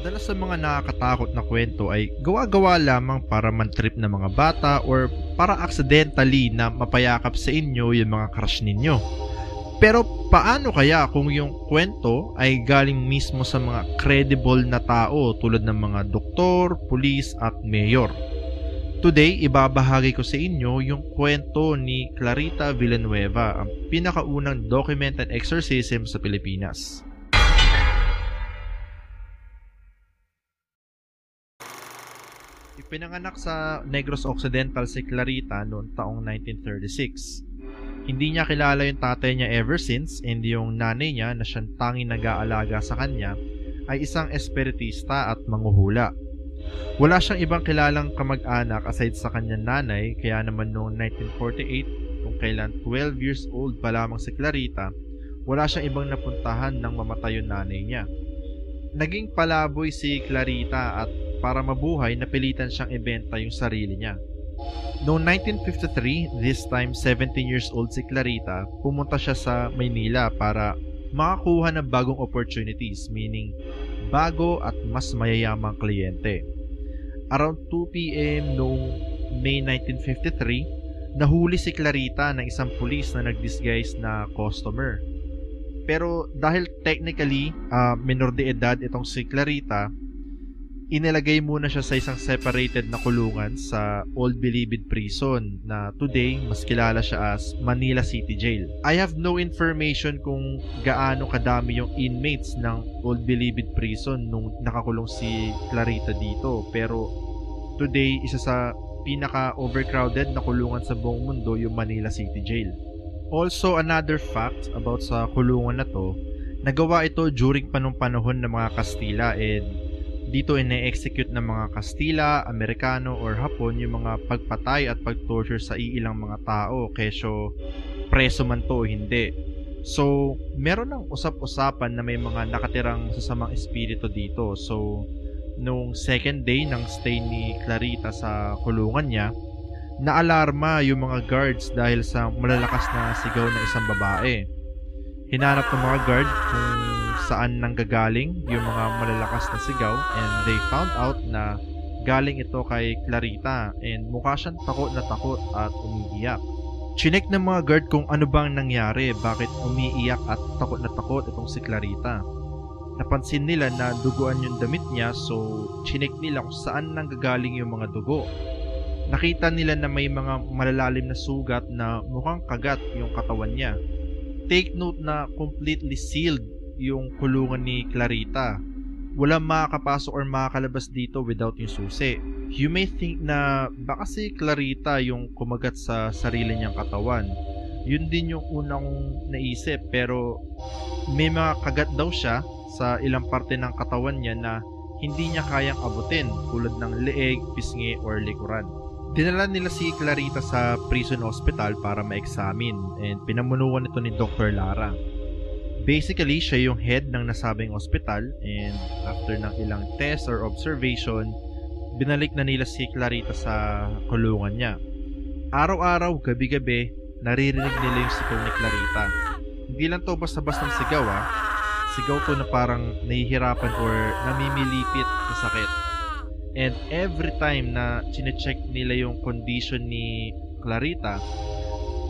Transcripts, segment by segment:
Madalas sa mga nakakatakot na kwento ay gawa-gawa lamang para man-trip ng mga bata or para accidentally na mapayakap sa inyo yung mga crush ninyo. Pero paano kaya kung yung kwento ay galing mismo sa mga credible na tao tulad ng mga doktor, pulis at mayor? Today, ibabahagi ko sa inyo yung kwento ni Clarita Villanueva, ang pinakaunang documented exorcism sa Pilipinas. Ipinanganak sa Negros Occidental si Clarita noong taong 1936. Hindi niya kilala yung tatay niya ever since and yung nanay niya na siyang tanging nag-aalaga sa kanya ay isang espiritista at manguhula. Wala siyang ibang kilalang kamag-anak aside sa kanyang nanay kaya naman noong 1948 kung kailan 12 years old pa lamang si Clarita, wala siyang ibang napuntahan nang mamatay yung nanay niya. Naging palaboy si Clarita at para mabuhay napilitan siyang ibenta yung sarili niya. Noong 1953, this time 17 years old si Clarita, pumunta siya sa Maynila para makakuha ng bagong opportunities, meaning bago at mas mayayamang kliyente. Around 2 p.m. noong May 1953, nahuli si Clarita ng isang pulis na nagdisguise na customer. Pero dahil technically uh, minor de edad itong si Clarita, inilagay muna siya sa isang separated na kulungan sa Old Bilibid Prison na today mas kilala siya as Manila City Jail. I have no information kung gaano kadami yung inmates ng Old Bilibid Prison nung nakakulong si Clarita dito pero today isa sa pinaka overcrowded na kulungan sa buong mundo yung Manila City Jail. Also another fact about sa kulungan na to, nagawa ito during panong panahon ng mga Kastila and dito ine-execute ng mga Kastila, Amerikano or Hapon yung mga pagpatay at pagtorture sa iilang mga tao kesyo preso man to o hindi. So, meron ng usap-usapan na may mga nakatirang sasamang espiritu dito. So, nung second day ng stay ni Clarita sa kulungan niya, naalarma yung mga guards dahil sa malalakas na sigaw ng isang babae. Hinanap ng mga guard kung saan nanggagaling yung mga malalakas na sigaw and they found out na galing ito kay Clarita and mukha siyang takot na takot at umiiyak. Chinek ng mga guard kung ano bang nangyari, bakit umiiyak at takot na takot itong si Clarita. Napansin nila na duguan yung damit niya so chinek nila kung saan nanggagaling yung mga dugo. Nakita nila na may mga malalalim na sugat na mukhang kagat yung katawan niya. Take note na completely sealed yung kulungan ni Clarita. Walang makakapasok or makakalabas dito without yung susi. You may think na baka si Clarita yung kumagat sa sarili niyang katawan. Yun din yung unang naisip pero may mga kagat daw siya sa ilang parte ng katawan niya na hindi niya kayang abutin tulad ng leeg, pisngi, or likuran. Dinala nila si Clarita sa prison hospital para ma-examine and pinamunuan ito ni Dr. Lara. Basically, siya yung head ng nasabing ospital and after ng ilang test or observation, binalik na nila si Clarita sa kulungan niya. Araw-araw, gabi-gabi, naririnig nila yung sigaw ni Clarita. Hindi lang to basta-bastang sigaw ah. Sigaw to na parang nahihirapan or namimilipit sa sakit. And every time na chinecheck nila yung condition ni Clarita,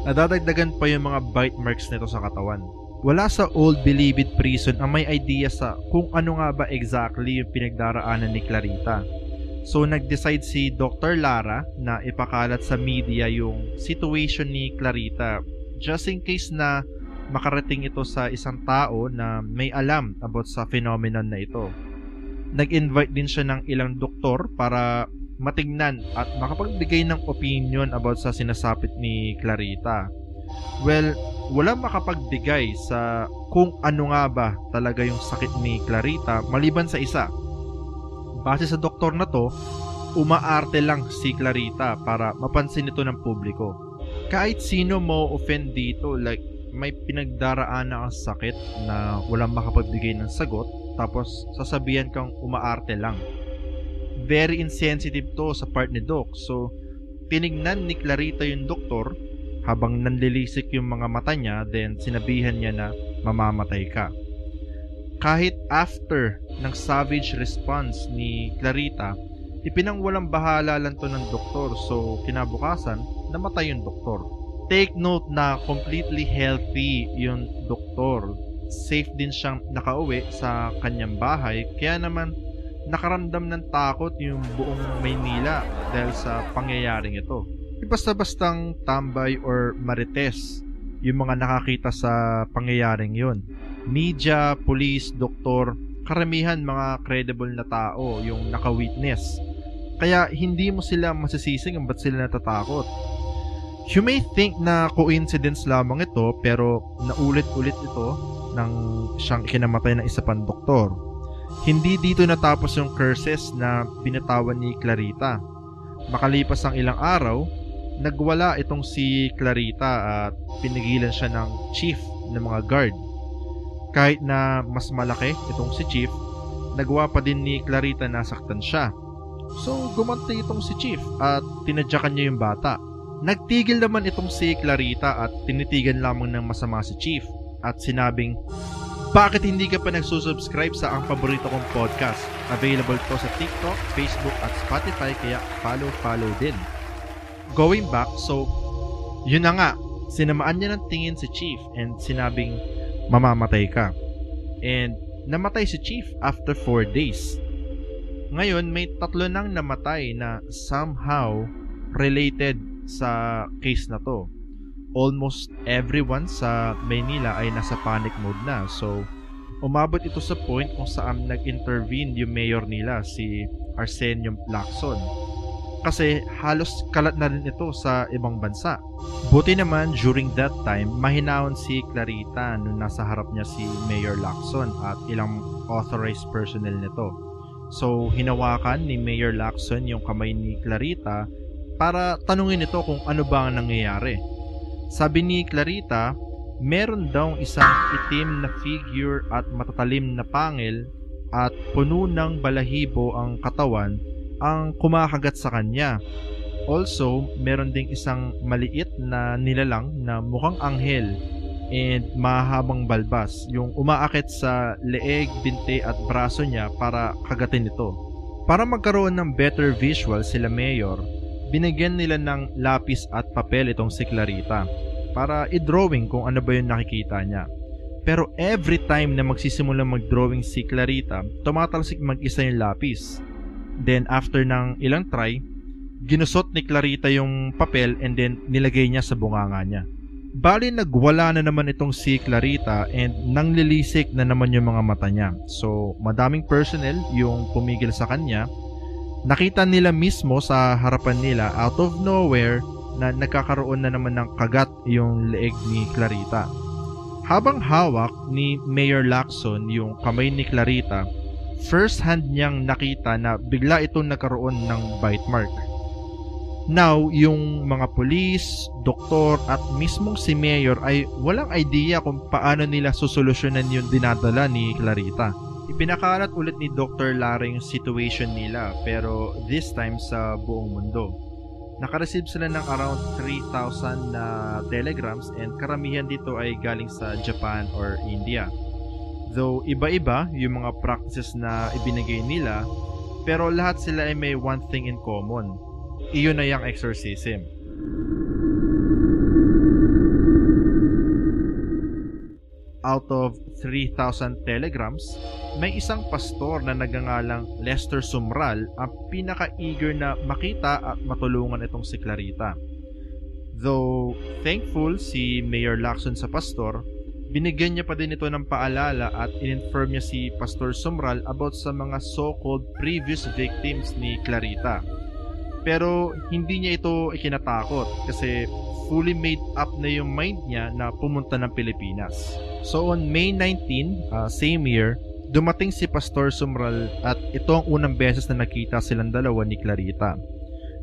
nadadagdagan pa yung mga bite marks nito sa katawan wala sa Old Bilibid Prison ang may idea sa kung ano nga ba exactly yung pinagdaraanan ni Clarita. So nag-decide si Dr. Lara na ipakalat sa media yung situation ni Clarita just in case na makarating ito sa isang tao na may alam about sa phenomenon na ito. Nag-invite din siya ng ilang doktor para matignan at makapagbigay ng opinion about sa sinasapit ni Clarita. Well, walang makapagbigay sa kung ano nga ba talaga yung sakit ni Clarita maliban sa isa. Base sa doktor na to, umaarte lang si Clarita para mapansin ito ng publiko. Kahit sino mo offend dito, like may pinagdaraan na ang sakit na walang makapagbigay ng sagot, tapos sasabihan kang umaarte lang. Very insensitive to sa part ni Doc. So, tinignan ni Clarita yung doktor habang nanlilisik yung mga mata niya, then sinabihan niya na mamamatay ka. kahit after ng savage response ni Clarita, ipinangwalang bahala lang to ng doktor so kinabukasan, namatay yung doktor. Take note na completely healthy yung doktor. Safe din siyang nakauwi sa kanyang bahay kaya naman nakaramdam ng takot yung buong Maynila dahil sa pangyayaring ito. Basta-bastang tambay or marites yung mga nakakita sa pangyayaring yun. Media, police, doktor, karamihan mga credible na tao yung naka-witness. Kaya hindi mo sila masisising kung ba't sila natatakot. You may think na coincidence lamang ito pero naulit-ulit ito nang siyang kinamatay ng isa pang doktor. Hindi dito natapos yung curses na binatawan ni Clarita. Makalipas ang ilang araw, nagwala itong si Clarita at pinigilan siya ng chief ng mga guard. Kahit na mas malaki itong si chief, nagawa pa din ni Clarita na saktan siya. So gumanti itong si chief at tinadyakan niya yung bata. Nagtigil naman itong si Clarita at tinitigan lamang ng masama si chief at sinabing, bakit hindi ka pa nagsusubscribe sa ang paborito kong podcast? Available to sa TikTok, Facebook at Spotify kaya follow-follow din. Going back, so yun na nga, sinamaan niya ng tingin si Chief and sinabing mamamatay ka. And namatay si Chief after 4 days. Ngayon, may tatlo nang namatay na somehow related sa case na to almost everyone sa Maynila ay nasa panic mode na. So, umabot ito sa point kung saan nag-intervene yung mayor nila, si Arsenio Lacson. Kasi halos kalat na rin ito sa ibang bansa. Buti naman during that time, mahinaon si Clarita nung nasa harap niya si Mayor Lacson at ilang authorized personnel nito. So, hinawakan ni Mayor Lacson yung kamay ni Clarita para tanungin ito kung ano ba ang nangyayari. Sabi ni Clarita, meron daw isang itim na figure at matatalim na pangil at puno ng balahibo ang katawan ang kumakagat sa kanya. Also, meron ding isang maliit na nilalang na mukhang anghel and mahabang balbas yung umaakit sa leeg, binte at braso niya para kagatin ito. Para magkaroon ng better visual sila mayor, binigyan nila ng lapis at papel itong si Clarita para i-drawing kung ano ba yung nakikita niya. Pero every time na magsisimula mag-drawing si Clarita, tumatalsik mag-isa yung lapis. Then after ng ilang try, ginusot ni Clarita yung papel and then nilagay niya sa bunganga niya. Bali nagwala na naman itong si Clarita and nanglilisik na naman yung mga mata niya. So madaming personnel yung pumigil sa kanya. Nakita nila mismo sa harapan nila out of nowhere na nagkakaroon na naman ng kagat yung leeg ni Clarita. Habang hawak ni Mayor Lacson yung kamay ni Clarita, first hand niyang nakita na bigla itong nagkaroon ng bite mark. Now, yung mga polis, doktor at mismong si Mayor ay walang idea kung paano nila susolusyonan yung dinadala ni Clarita. Ipinakalat ulit ni Dr. Lara yung situation nila pero this time sa buong mundo. Nakareceive sila ng around 3,000 na telegrams and karamihan dito ay galing sa Japan or India. Though iba-iba yung mga practices na ibinigay nila, pero lahat sila ay may one thing in common. Iyon na yung exorcism. Out of 3,000 telegrams, may isang pastor na nagangalang Lester Sumral ang pinaka-eager na makita at matulungan itong si Clarita. Though thankful si Mayor Lacson sa pastor, binigyan niya pa din ito ng paalala at in-inform niya si Pastor Sumral about sa mga so-called previous victims ni Clarita. Pero hindi niya ito ikinatakot kasi fully made up na yung mind niya na pumunta ng Pilipinas. So on May 19, uh, same year, dumating si Pastor Sumral at ito ang unang beses na nakita silang dalawa ni Clarita.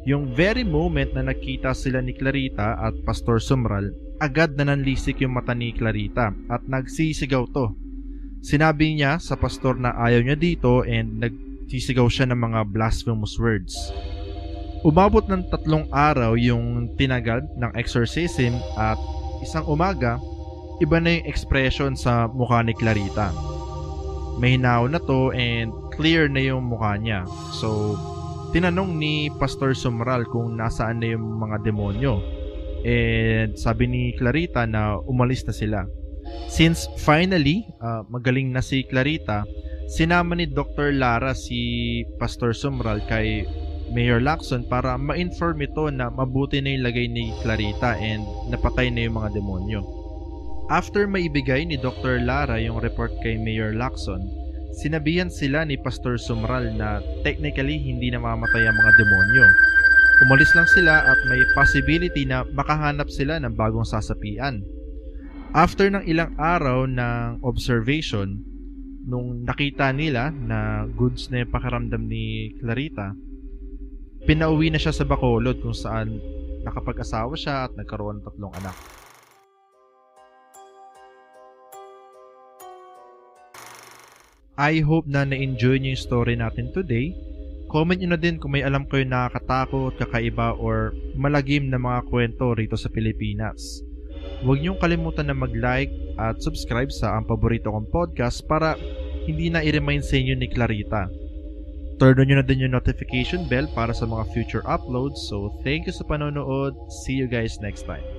Yung very moment na nakita sila ni Clarita at Pastor Sumral, agad na nanlisik yung mata ni Clarita at nagsisigaw to. Sinabi niya sa pastor na ayaw niya dito and nagsisigaw siya ng mga blasphemous words. Umabot ng tatlong araw yung tinagal ng exorcism at isang umaga, iba na yung expression sa mukha ni Clarita. May hinaw na to and clear na yung mukha niya. So, tinanong ni Pastor Sumral kung nasaan na yung mga demonyo. And sabi ni Clarita na umalis na sila. Since finally, uh, magaling na si Clarita, sinama ni Dr. Lara si Pastor Sumral kay Mayor Lacson para ma-inform ito na mabuti na yung lagay ni Clarita and napatay na yung mga demonyo. After maibigay ni Dr. Lara yung report kay Mayor Lacson, sinabihan sila ni Pastor Sumral na technically hindi na mamatay ang mga demonyo. Umalis lang sila at may possibility na makahanap sila ng bagong sasapian. After ng ilang araw ng observation, nung nakita nila na goods na yung pakaramdam ni Clarita, pinauwi na siya sa Bacolod kung saan nakapag-asawa siya at nagkaroon ng tatlong anak. I hope na na-enjoy niyo yung story natin today. Comment nyo na din kung may alam kayo nakakatakot, kakaiba, or malagim na mga kwento rito sa Pilipinas. Huwag niyong kalimutan na mag-like at subscribe sa ang paborito kong podcast para hindi na i-remind sa inyo ni Clarita. Turn on nyo na din yung notification bell para sa mga future uploads. So, thank you sa panonood. See you guys next time.